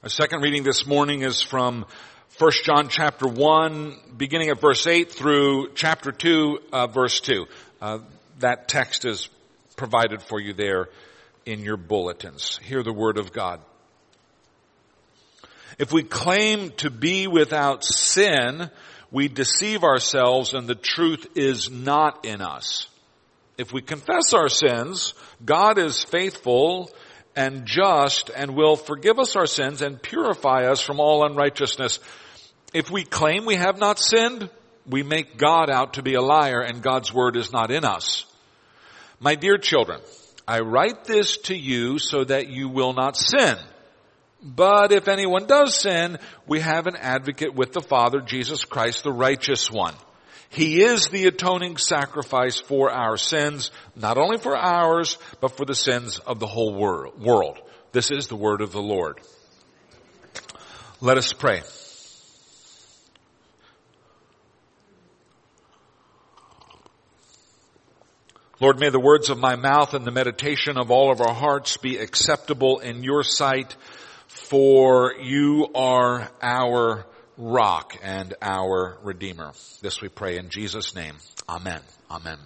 Our second reading this morning is from 1 John chapter 1, beginning at verse 8 through chapter 2, uh, verse 2. Uh, that text is provided for you there in your bulletins. Hear the word of God. If we claim to be without sin, we deceive ourselves and the truth is not in us. If we confess our sins, God is faithful and just and will forgive us our sins and purify us from all unrighteousness. If we claim we have not sinned, we make God out to be a liar and God's word is not in us. My dear children, I write this to you so that you will not sin. But if anyone does sin, we have an advocate with the Father, Jesus Christ, the righteous one. He is the atoning sacrifice for our sins, not only for ours, but for the sins of the whole world. This is the word of the Lord. Let us pray. Lord, may the words of my mouth and the meditation of all of our hearts be acceptable in your sight, for you are our rock and our redeemer. This we pray in Jesus name. Amen. Amen.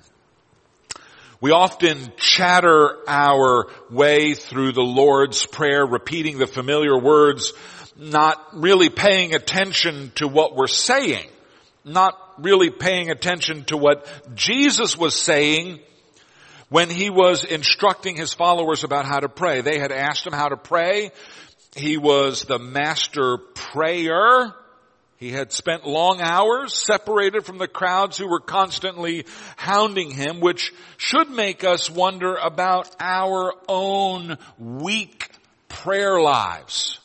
We often chatter our way through the Lord's Prayer, repeating the familiar words, not really paying attention to what we're saying, not really paying attention to what Jesus was saying when he was instructing his followers about how to pray. They had asked him how to pray. He was the master prayer. He had spent long hours separated from the crowds who were constantly hounding him, which should make us wonder about our own weak prayer lives.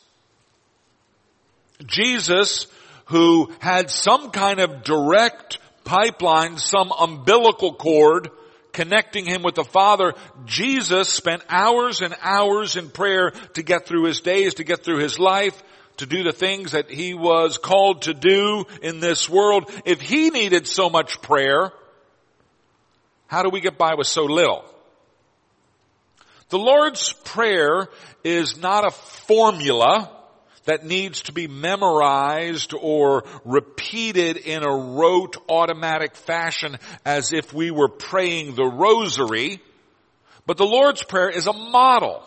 Jesus, who had some kind of direct pipeline, some umbilical cord connecting him with the Father, Jesus spent hours and hours in prayer to get through his days, to get through his life, to do the things that he was called to do in this world, if he needed so much prayer, how do we get by with so little? The Lord's Prayer is not a formula that needs to be memorized or repeated in a rote automatic fashion as if we were praying the rosary. But the Lord's Prayer is a model.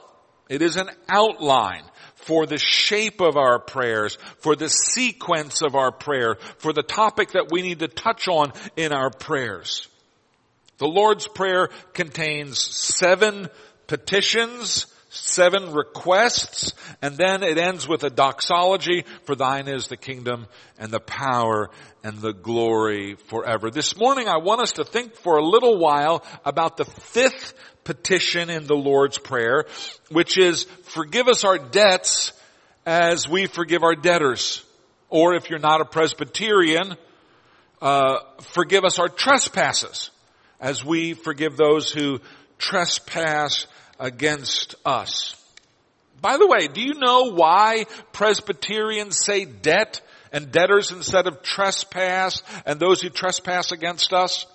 It is an outline for the shape of our prayers, for the sequence of our prayer, for the topic that we need to touch on in our prayers. The Lord's Prayer contains seven petitions, seven requests, and then it ends with a doxology, for thine is the kingdom and the power and the glory forever. This morning I want us to think for a little while about the fifth petition in the Lord's Prayer, which is forgive us our debts as we forgive our debtors. Or if you're not a Presbyterian, uh, forgive us our trespasses as we forgive those who trespass against us. By the way, do you know why Presbyterians say debt and debtors instead of trespass and those who trespass against us?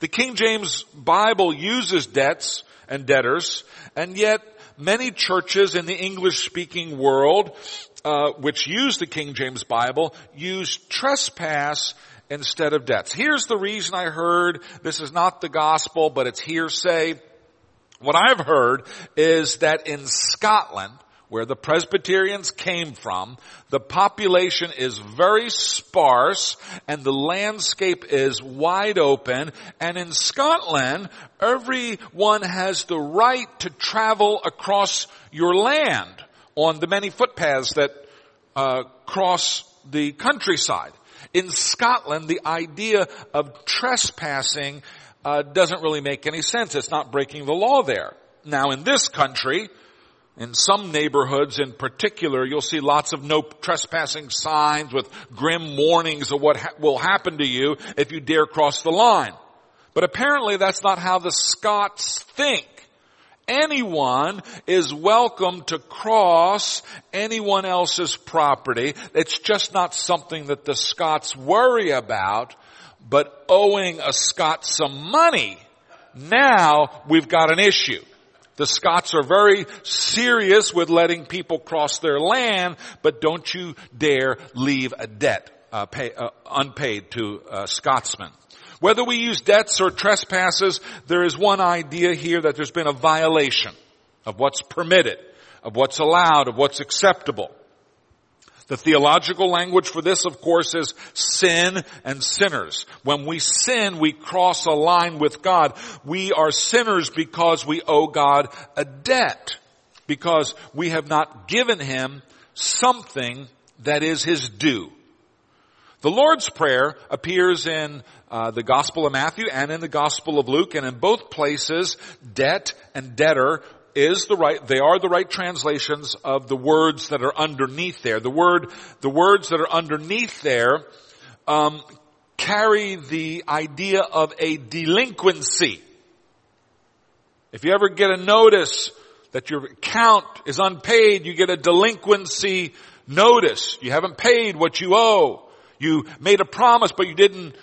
The King James Bible uses debts and debtors, and yet many churches in the English speaking world, uh, which use the King James Bible, use trespass instead of debts. Here's the reason I heard, this is not the gospel, but it's hearsay. What I've heard is that in Scotland, where the Presbyterians came from, the population is very sparse and the landscape is wide open. And in Scotland, everyone has the right to travel across your land on the many footpaths that uh, cross the countryside. In Scotland, the idea of trespassing uh, doesn't really make any sense. It's not breaking the law there. Now in this country, in some neighborhoods in particular, you'll see lots of no trespassing signs with grim warnings of what ha- will happen to you if you dare cross the line. But apparently that's not how the Scots think. Anyone is welcome to cross anyone else's property. It's just not something that the Scots worry about, but owing a Scot some money, now we've got an issue. The Scots are very serious with letting people cross their land, but don't you dare leave a debt uh, pay, uh, unpaid to uh, Scotsmen. Whether we use debts or trespasses, there is one idea here that there's been a violation of what's permitted, of what's allowed, of what's acceptable. The theological language for this, of course, is sin and sinners. When we sin, we cross a line with God. We are sinners because we owe God a debt, because we have not given Him something that is His due. The Lord's Prayer appears in uh, the Gospel of Matthew and in the Gospel of Luke, and in both places, debt and debtor is the right, they are the right translations of the words that are underneath there. The word, the words that are underneath there, um, carry the idea of a delinquency. If you ever get a notice that your account is unpaid, you get a delinquency notice. You haven't paid what you owe. You made a promise, but you didn't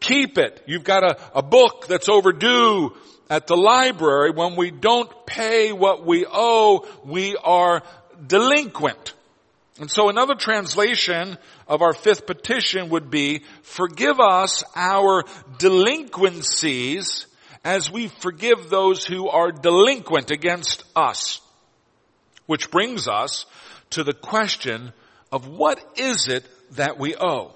keep it. You've got a, a book that's overdue at the library, when we don't pay what we owe, we are delinquent. And so another translation of our fifth petition would be, forgive us our delinquencies as we forgive those who are delinquent against us. Which brings us to the question of what is it that we owe?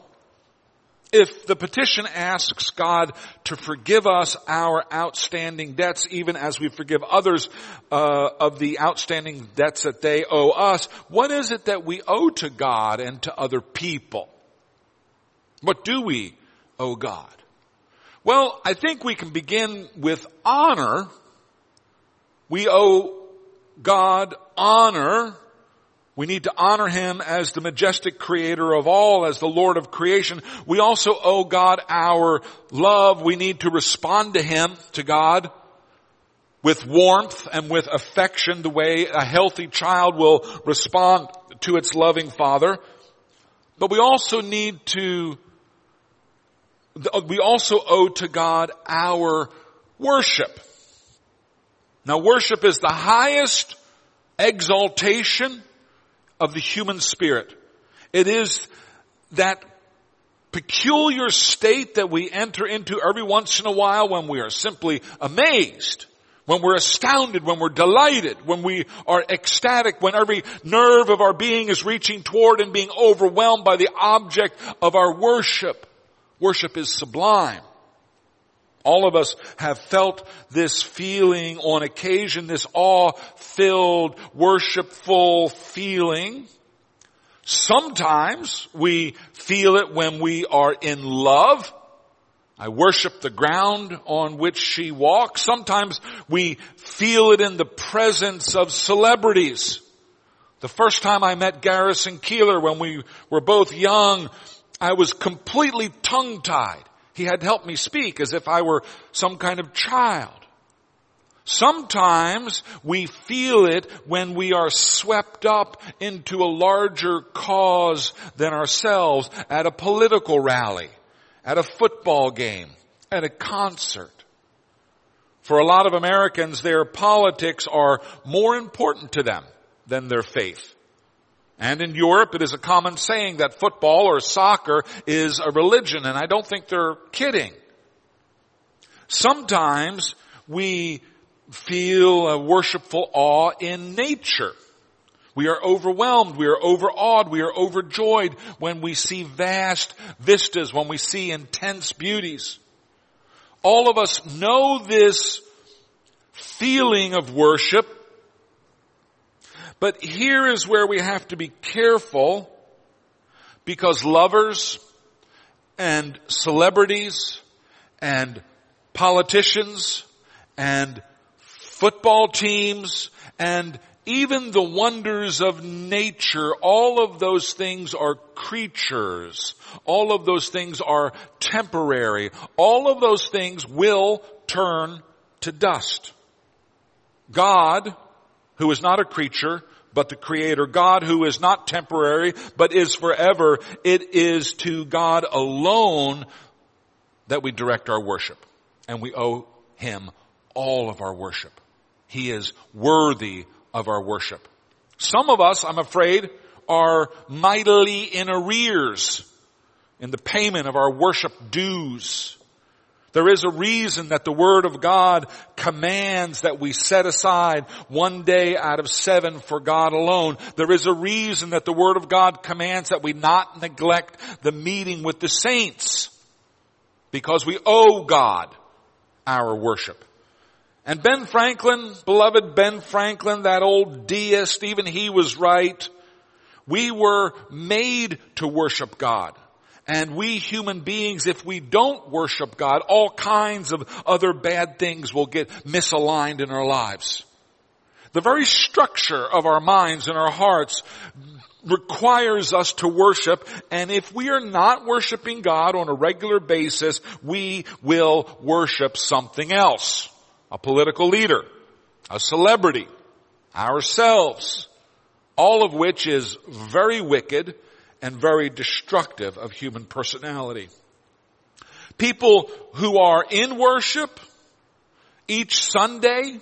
If the petition asks God to forgive us our outstanding debts, even as we forgive others uh, of the outstanding debts that they owe us, what is it that we owe to God and to other people? What do we owe God? Well, I think we can begin with honor. We owe God honor we need to honor Him as the majestic creator of all, as the Lord of creation. We also owe God our love. We need to respond to Him, to God, with warmth and with affection, the way a healthy child will respond to its loving father. But we also need to, we also owe to God our worship. Now worship is the highest exaltation of the human spirit. It is that peculiar state that we enter into every once in a while when we are simply amazed, when we're astounded, when we're delighted, when we are ecstatic, when every nerve of our being is reaching toward and being overwhelmed by the object of our worship. Worship is sublime. All of us have felt this feeling on occasion, this awe-filled, worshipful feeling. Sometimes we feel it when we are in love. I worship the ground on which she walks. Sometimes we feel it in the presence of celebrities. The first time I met Garrison Keillor when we were both young, I was completely tongue-tied. He had helped me speak as if I were some kind of child. Sometimes we feel it when we are swept up into a larger cause than ourselves at a political rally, at a football game, at a concert. For a lot of Americans, their politics are more important to them than their faith. And in Europe, it is a common saying that football or soccer is a religion, and I don't think they're kidding. Sometimes we feel a worshipful awe in nature. We are overwhelmed, we are overawed, we are overjoyed when we see vast vistas, when we see intense beauties. All of us know this feeling of worship but here is where we have to be careful because lovers and celebrities and politicians and football teams and even the wonders of nature, all of those things are creatures. All of those things are temporary. All of those things will turn to dust. God who is not a creature, but the creator. God who is not temporary, but is forever. It is to God alone that we direct our worship. And we owe Him all of our worship. He is worthy of our worship. Some of us, I'm afraid, are mightily in arrears in the payment of our worship dues. There is a reason that the Word of God commands that we set aside one day out of seven for God alone. There is a reason that the Word of God commands that we not neglect the meeting with the saints. Because we owe God our worship. And Ben Franklin, beloved Ben Franklin, that old deist, even he was right. We were made to worship God. And we human beings, if we don't worship God, all kinds of other bad things will get misaligned in our lives. The very structure of our minds and our hearts requires us to worship, and if we are not worshiping God on a regular basis, we will worship something else. A political leader, a celebrity, ourselves, all of which is very wicked and very destructive of human personality. People who are in worship each Sunday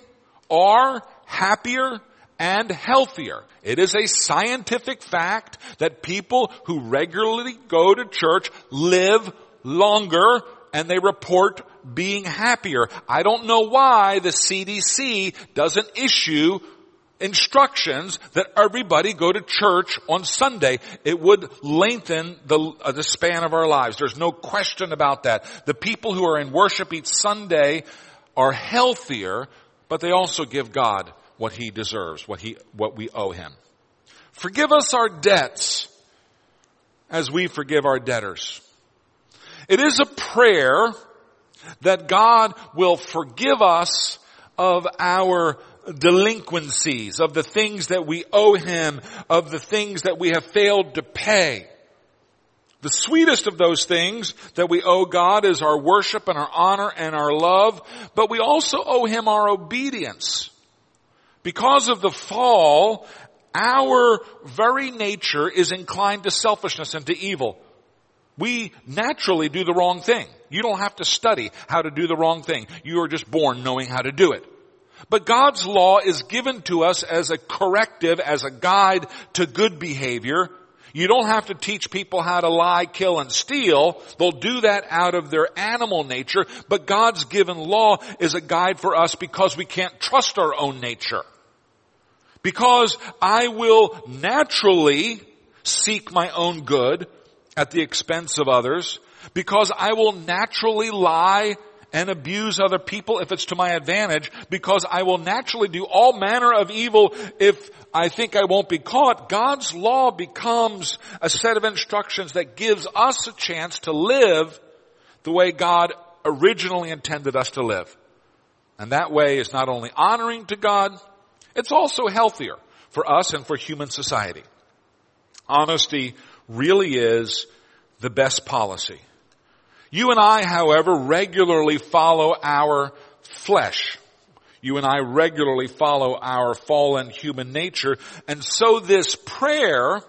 are happier and healthier. It is a scientific fact that people who regularly go to church live longer and they report being happier. I don't know why the CDC doesn't issue instructions that everybody go to church on Sunday. It would lengthen the, uh, the span of our lives. There's no question about that. The people who are in worship each Sunday are healthier, but they also give God what He deserves, what He, what we owe Him. Forgive us our debts as we forgive our debtors. It is a prayer that God will forgive us of our delinquencies, of the things that we owe Him, of the things that we have failed to pay. The sweetest of those things that we owe God is our worship and our honor and our love, but we also owe Him our obedience. Because of the fall, our very nature is inclined to selfishness and to evil. We naturally do the wrong thing. You don't have to study how to do the wrong thing. You are just born knowing how to do it. But God's law is given to us as a corrective, as a guide to good behavior. You don't have to teach people how to lie, kill, and steal. They'll do that out of their animal nature. But God's given law is a guide for us because we can't trust our own nature. Because I will naturally seek my own good at the expense of others. Because I will naturally lie and abuse other people if it's to my advantage because I will naturally do all manner of evil if I think I won't be caught. God's law becomes a set of instructions that gives us a chance to live the way God originally intended us to live. And that way is not only honoring to God, it's also healthier for us and for human society. Honesty really is the best policy. You and I, however, regularly follow our flesh. You and I regularly follow our fallen human nature. And so this prayer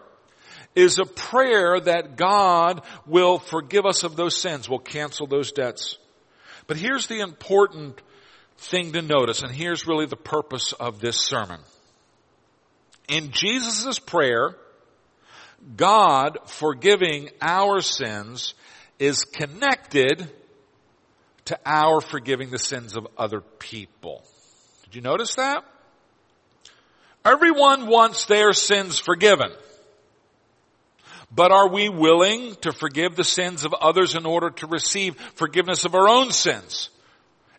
is a prayer that God will forgive us of those sins, will cancel those debts. But here's the important thing to notice, and here's really the purpose of this sermon. In Jesus' prayer, God forgiving our sins is connected to our forgiving the sins of other people. Did you notice that? Everyone wants their sins forgiven. But are we willing to forgive the sins of others in order to receive forgiveness of our own sins?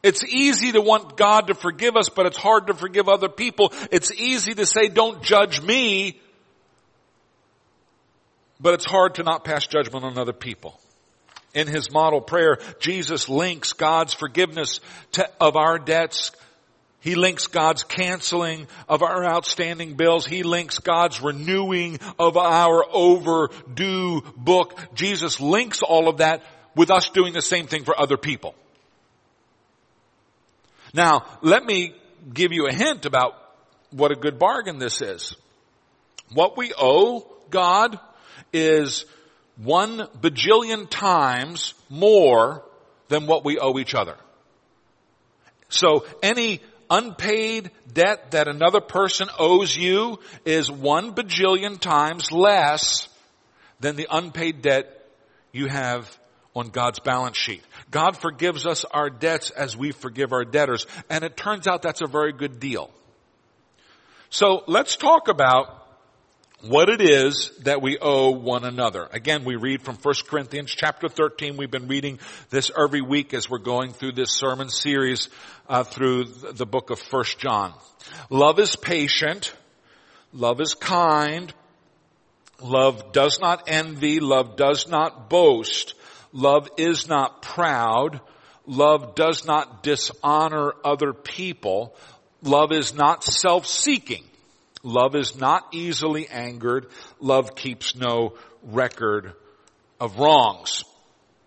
It's easy to want God to forgive us, but it's hard to forgive other people. It's easy to say, don't judge me, but it's hard to not pass judgment on other people. In his model prayer, Jesus links God's forgiveness to, of our debts. He links God's canceling of our outstanding bills. He links God's renewing of our overdue book. Jesus links all of that with us doing the same thing for other people. Now, let me give you a hint about what a good bargain this is. What we owe God is one bajillion times more than what we owe each other. So any unpaid debt that another person owes you is one bajillion times less than the unpaid debt you have on God's balance sheet. God forgives us our debts as we forgive our debtors. And it turns out that's a very good deal. So let's talk about what it is that we owe one another. Again, we read from 1 Corinthians chapter 13. We've been reading this every week as we're going through this sermon series uh, through the book of 1 John. Love is patient. Love is kind. Love does not envy. Love does not boast. Love is not proud. Love does not dishonor other people. Love is not self-seeking. Love is not easily angered. Love keeps no record of wrongs.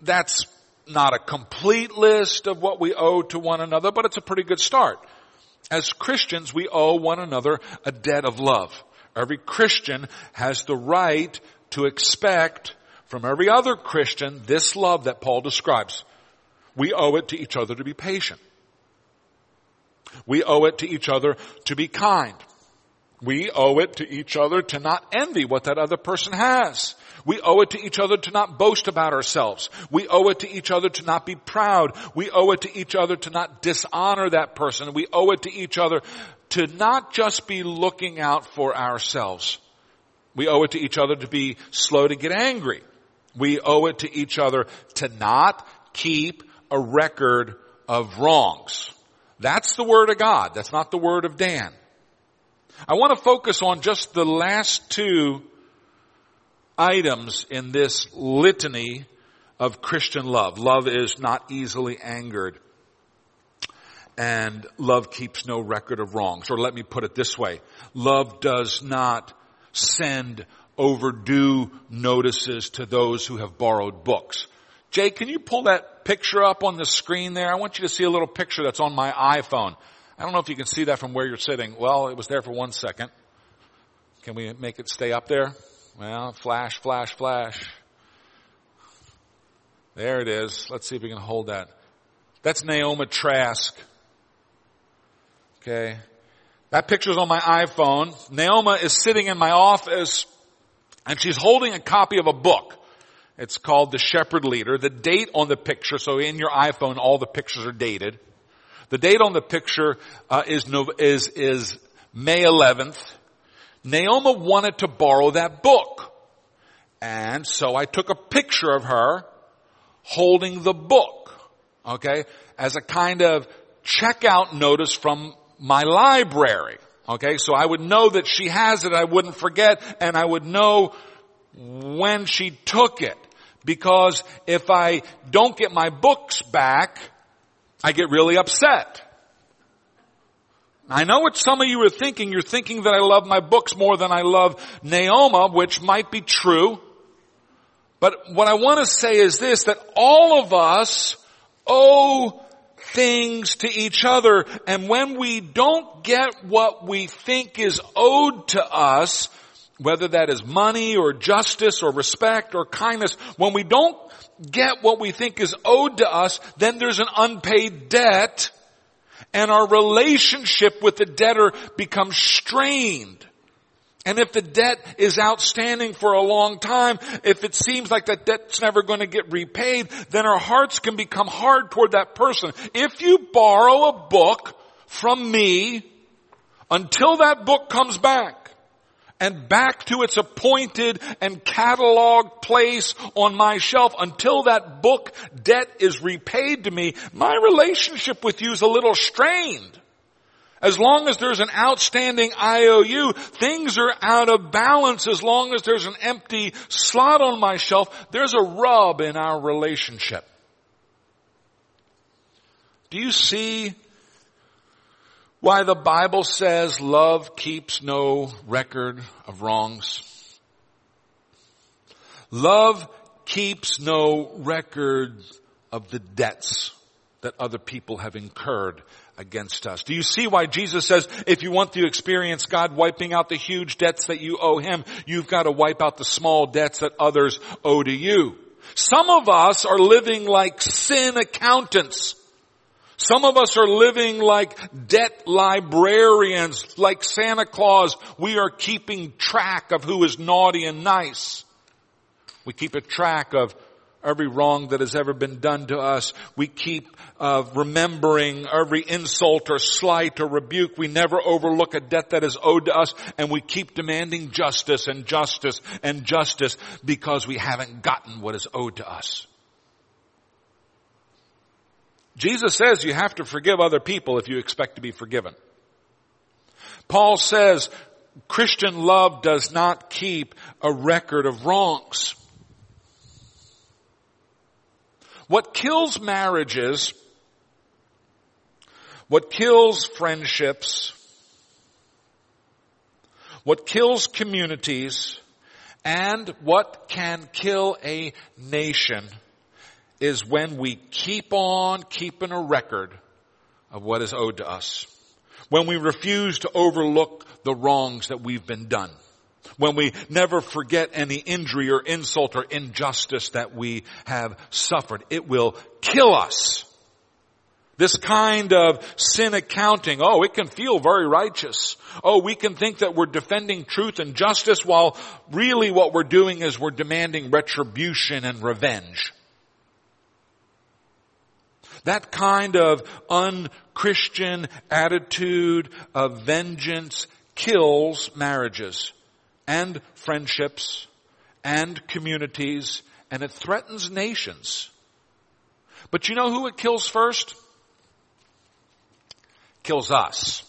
That's not a complete list of what we owe to one another, but it's a pretty good start. As Christians, we owe one another a debt of love. Every Christian has the right to expect from every other Christian this love that Paul describes. We owe it to each other to be patient. We owe it to each other to be kind. We owe it to each other to not envy what that other person has. We owe it to each other to not boast about ourselves. We owe it to each other to not be proud. We owe it to each other to not dishonor that person. We owe it to each other to not just be looking out for ourselves. We owe it to each other to be slow to get angry. We owe it to each other to not keep a record of wrongs. That's the word of God. That's not the word of Dan. I want to focus on just the last two items in this litany of Christian love. Love is not easily angered and love keeps no record of wrongs. Or let me put it this way. Love does not send overdue notices to those who have borrowed books. Jay, can you pull that picture up on the screen there? I want you to see a little picture that's on my iPhone. I don't know if you can see that from where you're sitting. Well, it was there for one second. Can we make it stay up there? Well, flash, flash, flash. There it is. Let's see if we can hold that. That's Naoma Trask. Okay. That picture's on my iPhone. Naoma is sitting in my office and she's holding a copy of a book. It's called The Shepherd Leader. The date on the picture, so in your iPhone all the pictures are dated. The date on the picture uh, is, is, is May 11th. Naoma wanted to borrow that book. And so I took a picture of her holding the book. Okay? As a kind of checkout notice from my library. Okay? So I would know that she has it, I wouldn't forget, and I would know when she took it. Because if I don't get my books back, I get really upset. I know what some of you are thinking. You're thinking that I love my books more than I love Naoma, which might be true. But what I want to say is this, that all of us owe things to each other. And when we don't get what we think is owed to us, whether that is money or justice or respect or kindness, when we don't get what we think is owed to us, then there's an unpaid debt and our relationship with the debtor becomes strained. And if the debt is outstanding for a long time, if it seems like that debt's never going to get repaid, then our hearts can become hard toward that person. If you borrow a book from me until that book comes back, and back to its appointed and cataloged place on my shelf until that book debt is repaid to me, my relationship with you is a little strained. As long as there's an outstanding IOU, things are out of balance. As long as there's an empty slot on my shelf, there's a rub in our relationship. Do you see why the Bible says love keeps no record of wrongs. Love keeps no record of the debts that other people have incurred against us. Do you see why Jesus says if you want to experience God wiping out the huge debts that you owe Him, you've got to wipe out the small debts that others owe to you? Some of us are living like sin accountants Some of us are living like debt librarians, like Santa Claus. We are keeping track of who is naughty and nice. We keep a track of every wrong that has ever been done to us. We keep uh, remembering every insult or slight or rebuke. We never overlook a debt that is owed to us and we keep demanding justice and justice and justice because we haven't gotten what is owed to us. Jesus says you have to forgive other people if you expect to be forgiven. Paul says Christian love does not keep a record of wrongs. What kills marriages, what kills friendships, what kills communities, and what can kill a nation is when we keep on keeping a record of what is owed to us. When we refuse to overlook the wrongs that we've been done when we never forget any injury or insult or injustice that we have suffered. It will kill us. This kind of sin accounting, oh, it can feel very righteous. Oh, we can think that we're defending truth and justice while really what we're doing is we're demanding retribution and revenge. That kind of unchristian attitude of vengeance kills marriages and friendships and communities and it threatens nations. But you know who it kills first? Kills us.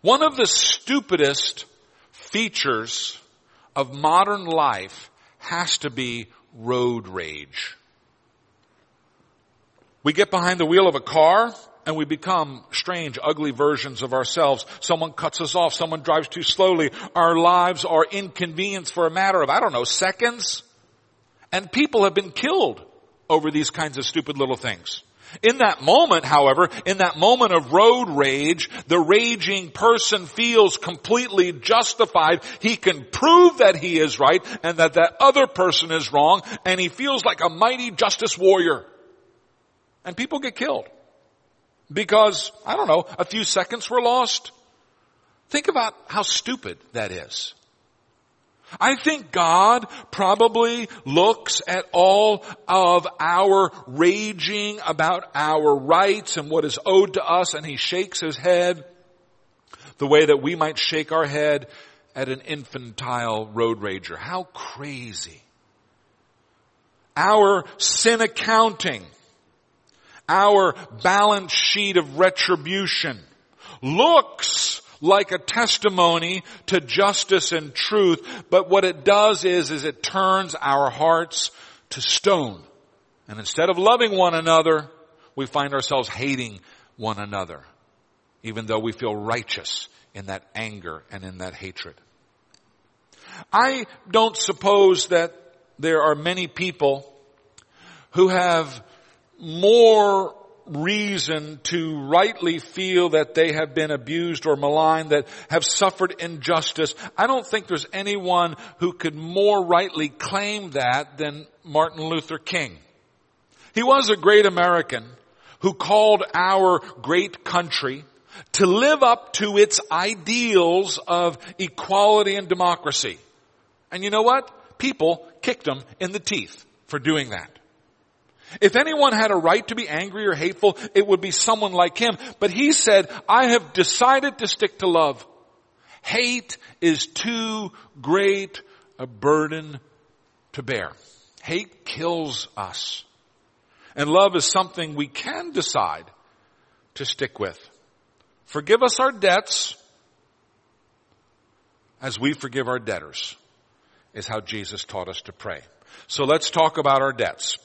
One of the stupidest features of modern life has to be road rage. We get behind the wheel of a car and we become strange, ugly versions of ourselves. Someone cuts us off. Someone drives too slowly. Our lives are inconvenienced for a matter of, I don't know, seconds. And people have been killed over these kinds of stupid little things. In that moment, however, in that moment of road rage, the raging person feels completely justified. He can prove that he is right and that that other person is wrong and he feels like a mighty justice warrior. And people get killed because, I don't know, a few seconds were lost. Think about how stupid that is. I think God probably looks at all of our raging about our rights and what is owed to us and he shakes his head the way that we might shake our head at an infantile road rager. How crazy. Our sin accounting our balance sheet of retribution looks like a testimony to justice and truth, but what it does is, is it turns our hearts to stone. And instead of loving one another, we find ourselves hating one another, even though we feel righteous in that anger and in that hatred. I don't suppose that there are many people who have more reason to rightly feel that they have been abused or maligned, that have suffered injustice. I don't think there's anyone who could more rightly claim that than Martin Luther King. He was a great American who called our great country to live up to its ideals of equality and democracy. And you know what? People kicked him in the teeth for doing that. If anyone had a right to be angry or hateful, it would be someone like him. But he said, I have decided to stick to love. Hate is too great a burden to bear. Hate kills us. And love is something we can decide to stick with. Forgive us our debts as we forgive our debtors is how Jesus taught us to pray. So let's talk about our debts.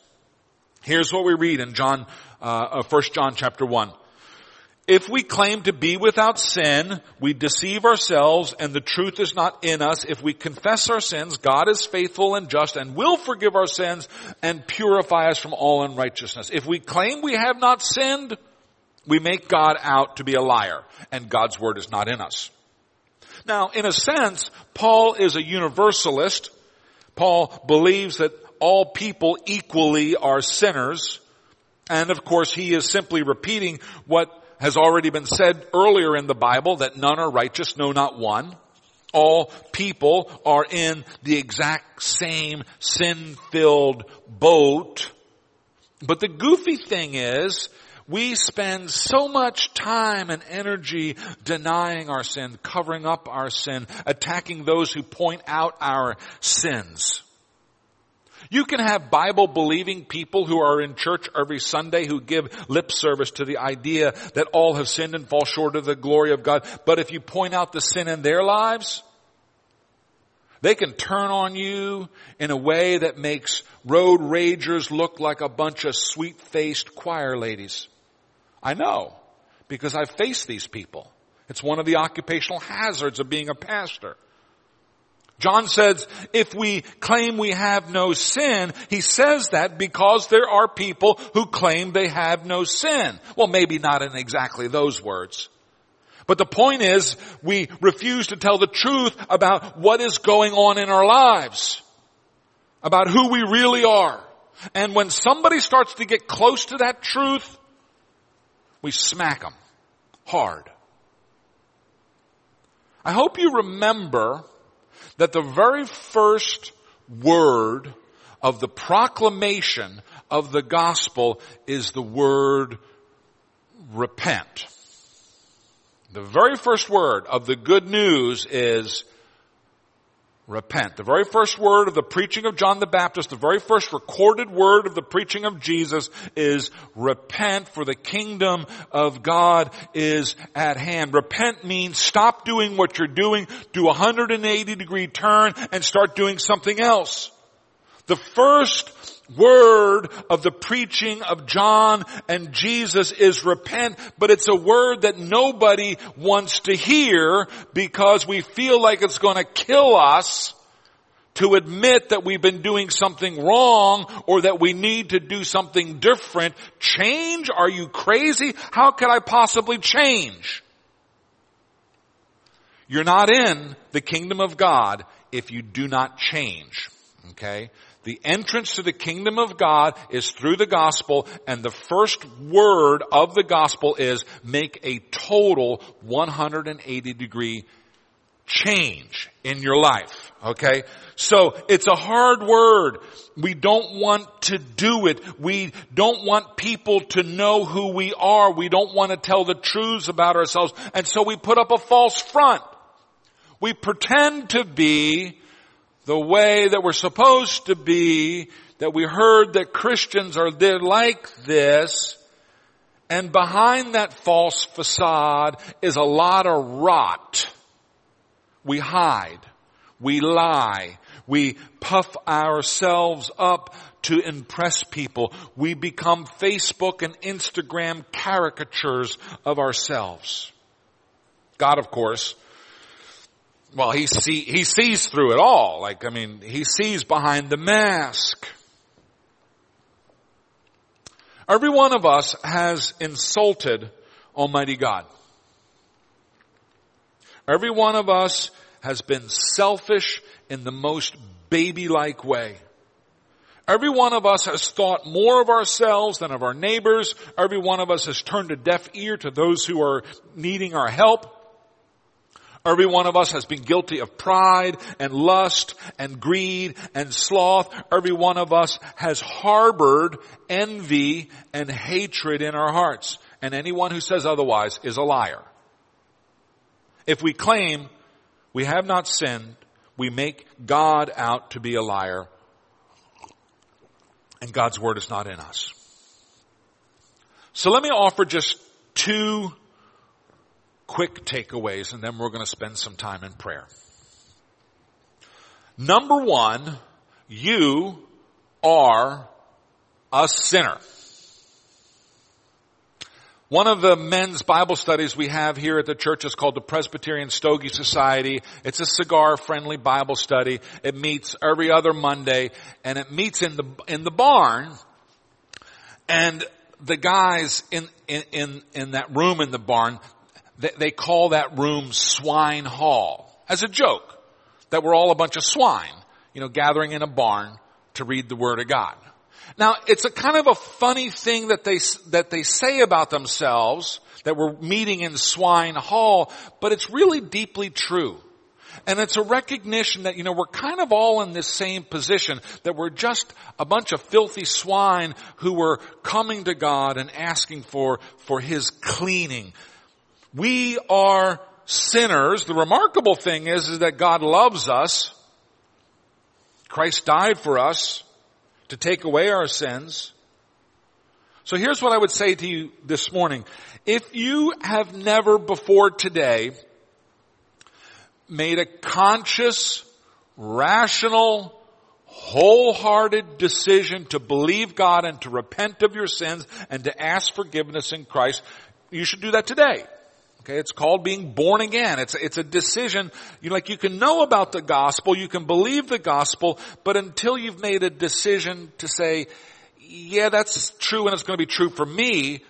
Here's what we read in John, uh, 1 uh, John chapter 1. If we claim to be without sin, we deceive ourselves and the truth is not in us. If we confess our sins, God is faithful and just and will forgive our sins and purify us from all unrighteousness. If we claim we have not sinned, we make God out to be a liar and God's word is not in us. Now, in a sense, Paul is a universalist. Paul believes that all people equally are sinners. And of course, he is simply repeating what has already been said earlier in the Bible that none are righteous, no not one. All people are in the exact same sin-filled boat. But the goofy thing is, we spend so much time and energy denying our sin, covering up our sin, attacking those who point out our sins. You can have Bible believing people who are in church every Sunday who give lip service to the idea that all have sinned and fall short of the glory of God. But if you point out the sin in their lives, they can turn on you in a way that makes road ragers look like a bunch of sweet faced choir ladies. I know because I've faced these people. It's one of the occupational hazards of being a pastor. John says, if we claim we have no sin, he says that because there are people who claim they have no sin. Well, maybe not in exactly those words. But the point is, we refuse to tell the truth about what is going on in our lives. About who we really are. And when somebody starts to get close to that truth, we smack them hard. I hope you remember that the very first word of the proclamation of the gospel is the word repent. The very first word of the good news is repent. The very first word of the preaching of John the Baptist, the very first recorded word of the preaching of Jesus is repent for the kingdom of God is at hand. Repent means stop doing what you're doing, do a 180 degree turn and start doing something else. The first word of the preaching of John and Jesus is repent, but it's a word that nobody wants to hear because we feel like it's going to kill us to admit that we've been doing something wrong or that we need to do something different. Change? Are you crazy? How could I possibly change? You're not in the kingdom of God if you do not change. Okay? The entrance to the kingdom of God is through the gospel and the first word of the gospel is make a total 180 degree change in your life. Okay? So it's a hard word. We don't want to do it. We don't want people to know who we are. We don't want to tell the truths about ourselves. And so we put up a false front. We pretend to be the way that we're supposed to be, that we heard that Christians are they're like this, and behind that false facade is a lot of rot. We hide. We lie. We puff ourselves up to impress people. We become Facebook and Instagram caricatures of ourselves. God, of course, well, he see, he sees through it all. Like, I mean, he sees behind the mask. Every one of us has insulted Almighty God. Every one of us has been selfish in the most baby-like way. Every one of us has thought more of ourselves than of our neighbors. Every one of us has turned a deaf ear to those who are needing our help. Every one of us has been guilty of pride and lust and greed and sloth. Every one of us has harbored envy and hatred in our hearts. And anyone who says otherwise is a liar. If we claim we have not sinned, we make God out to be a liar and God's word is not in us. So let me offer just two quick takeaways and then we're going to spend some time in prayer. Number one, you are a sinner. One of the men's Bible studies we have here at the church is called the Presbyterian Stogie Society. It's a cigar friendly Bible study. It meets every other Monday and it meets in the, in the barn. And the guys in, in, in, in that room in the barn, they call that room swine hall as a joke that we're all a bunch of swine, you know, gathering in a barn to read the word of God. Now, it's a kind of a funny thing that they, that they say about themselves, that we're meeting in Swine Hall, but it's really deeply true. And it's a recognition that, you know, we're kind of all in this same position, that we're just a bunch of filthy swine who were coming to God and asking for, for His cleaning. We are sinners. The remarkable thing is, is that God loves us. Christ died for us to take away our sins. So here's what I would say to you this morning. If you have never before today made a conscious, rational, wholehearted decision to believe God and to repent of your sins and to ask forgiveness in Christ, you should do that today. Okay, it's called being born again. It's, it's a decision, you like you can know about the gospel, you can believe the gospel, but until you've made a decision to say, yeah, that's true and it's going to be true for me,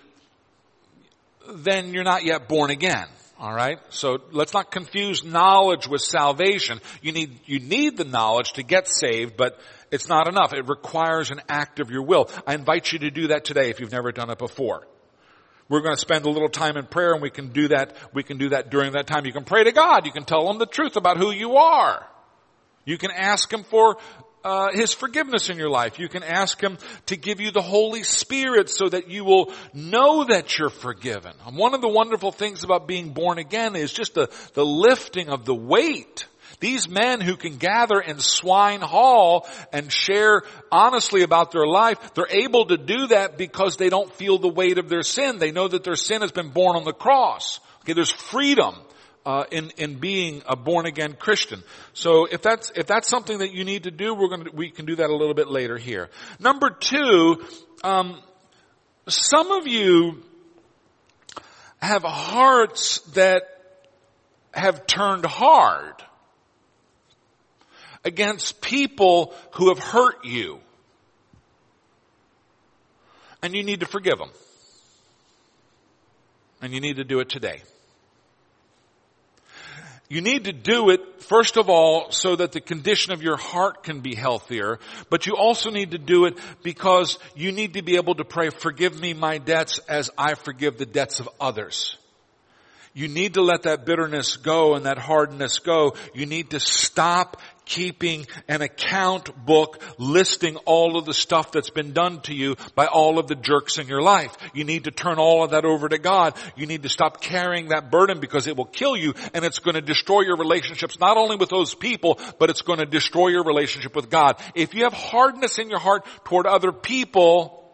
then you're not yet born again. Alright? So let's not confuse knowledge with salvation. You need, you need the knowledge to get saved, but it's not enough. It requires an act of your will. I invite you to do that today if you've never done it before. We're going to spend a little time in prayer and we can do that, we can do that during that time. You can pray to God. You can tell Him the truth about who you are. You can ask Him for uh, His forgiveness in your life. You can ask Him to give you the Holy Spirit so that you will know that you're forgiven. And one of the wonderful things about being born again is just the, the lifting of the weight these men who can gather in Swine Hall and share honestly about their life, they're able to do that because they don't feel the weight of their sin. They know that their sin has been borne on the cross. Okay, there's freedom uh, in in being a born again Christian. So if that's if that's something that you need to do, we're to we can do that a little bit later here. Number two, um, some of you have hearts that have turned hard against people who have hurt you. And you need to forgive them. And you need to do it today. You need to do it, first of all, so that the condition of your heart can be healthier, but you also need to do it because you need to be able to pray, forgive me my debts as I forgive the debts of others. You need to let that bitterness go and that hardness go. You need to stop keeping an account book listing all of the stuff that's been done to you by all of the jerks in your life. You need to turn all of that over to God. You need to stop carrying that burden because it will kill you and it's going to destroy your relationships not only with those people, but it's going to destroy your relationship with God. If you have hardness in your heart toward other people,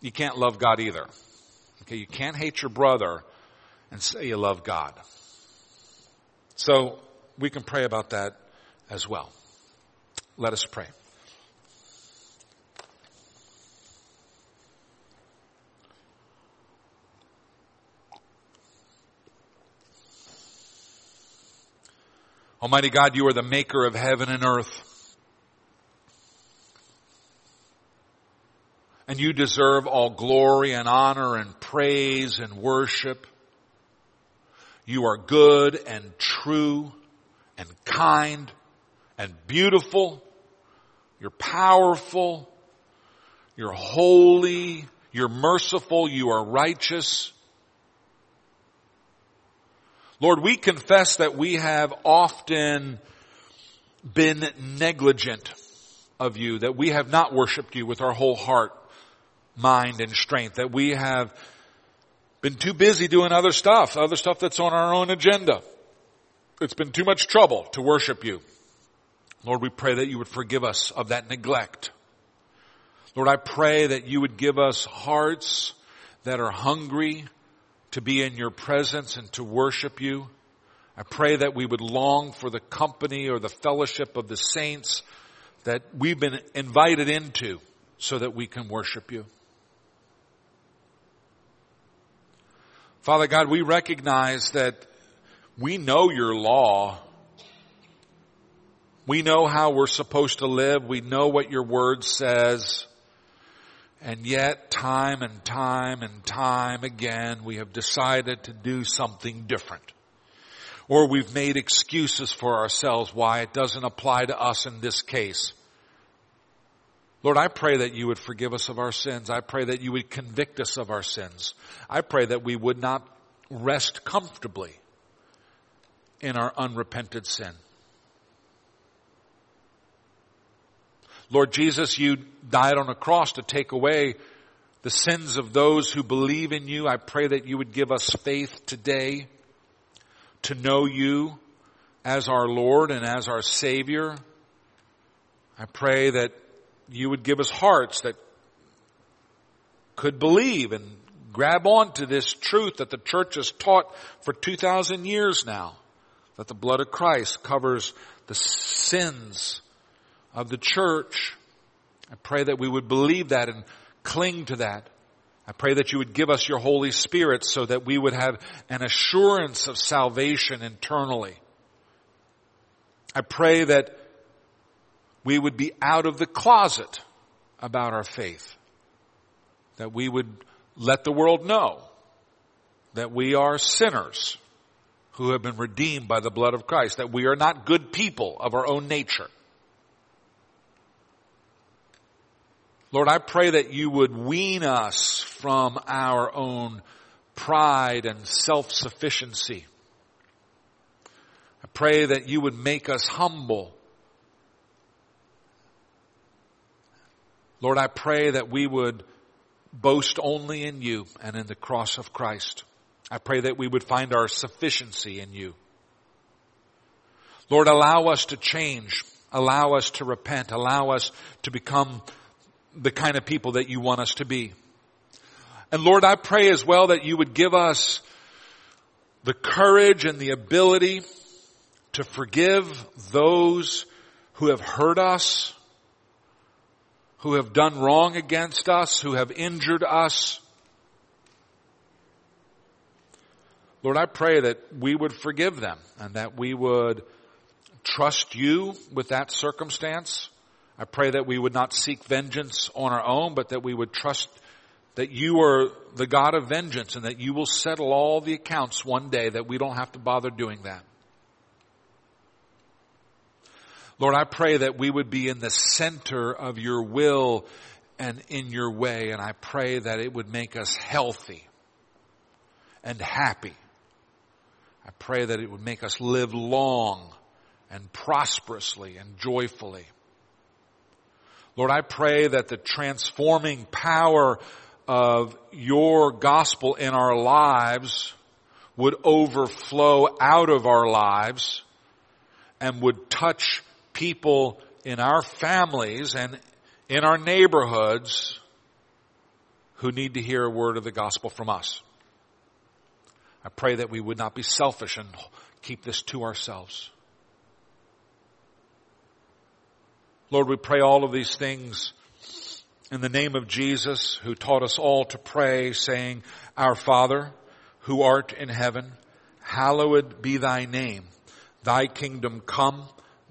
you can't love God either. Okay, you can't hate your brother and say you love God. So we can pray about that as well. Let us pray. Almighty God, you are the maker of heaven and earth. And you deserve all glory and honor and praise and worship. You are good and true and kind and beautiful. You're powerful. You're holy. You're merciful. You are righteous. Lord, we confess that we have often been negligent of you, that we have not worshiped you with our whole heart, mind, and strength, that we have been too busy doing other stuff, other stuff that's on our own agenda. It's been too much trouble to worship you. Lord, we pray that you would forgive us of that neglect. Lord, I pray that you would give us hearts that are hungry to be in your presence and to worship you. I pray that we would long for the company or the fellowship of the saints that we've been invited into so that we can worship you. Father God, we recognize that we know your law. We know how we're supposed to live. We know what your word says. And yet, time and time and time again, we have decided to do something different. or we've made excuses for ourselves why it doesn't apply to us in this case. Lord, I pray that you would forgive us of our sins. I pray that you would convict us of our sins. I pray that we would not rest comfortably in our unrepented sin. Lord Jesus, you died on a cross to take away the sins of those who believe in you. I pray that you would give us faith today to know you as our Lord and as our Savior. I pray that you would give us hearts that could believe and grab onto this truth that the church has taught for 2,000 years now. That the blood of Christ covers the sins of the church. I pray that we would believe that and cling to that. I pray that you would give us your Holy Spirit so that we would have an assurance of salvation internally. I pray that we would be out of the closet about our faith. That we would let the world know that we are sinners who have been redeemed by the blood of Christ, that we are not good people of our own nature. Lord, I pray that you would wean us from our own pride and self-sufficiency. I pray that you would make us humble. Lord, I pray that we would boast only in you and in the cross of Christ. I pray that we would find our sufficiency in you. Lord, allow us to change. Allow us to repent. Allow us to become the kind of people that you want us to be. And Lord, I pray as well that you would give us the courage and the ability to forgive those who have hurt us, who have done wrong against us, who have injured us. Lord, I pray that we would forgive them and that we would trust you with that circumstance. I pray that we would not seek vengeance on our own, but that we would trust that you are the God of vengeance and that you will settle all the accounts one day that we don't have to bother doing that. Lord, I pray that we would be in the center of your will and in your way, and I pray that it would make us healthy and happy. I pray that it would make us live long and prosperously and joyfully. Lord, I pray that the transforming power of your gospel in our lives would overflow out of our lives and would touch people in our families and in our neighborhoods who need to hear a word of the gospel from us. I pray that we would not be selfish and keep this to ourselves. Lord, we pray all of these things in the name of Jesus who taught us all to pray saying, Our Father, who art in heaven, hallowed be thy name. Thy kingdom come,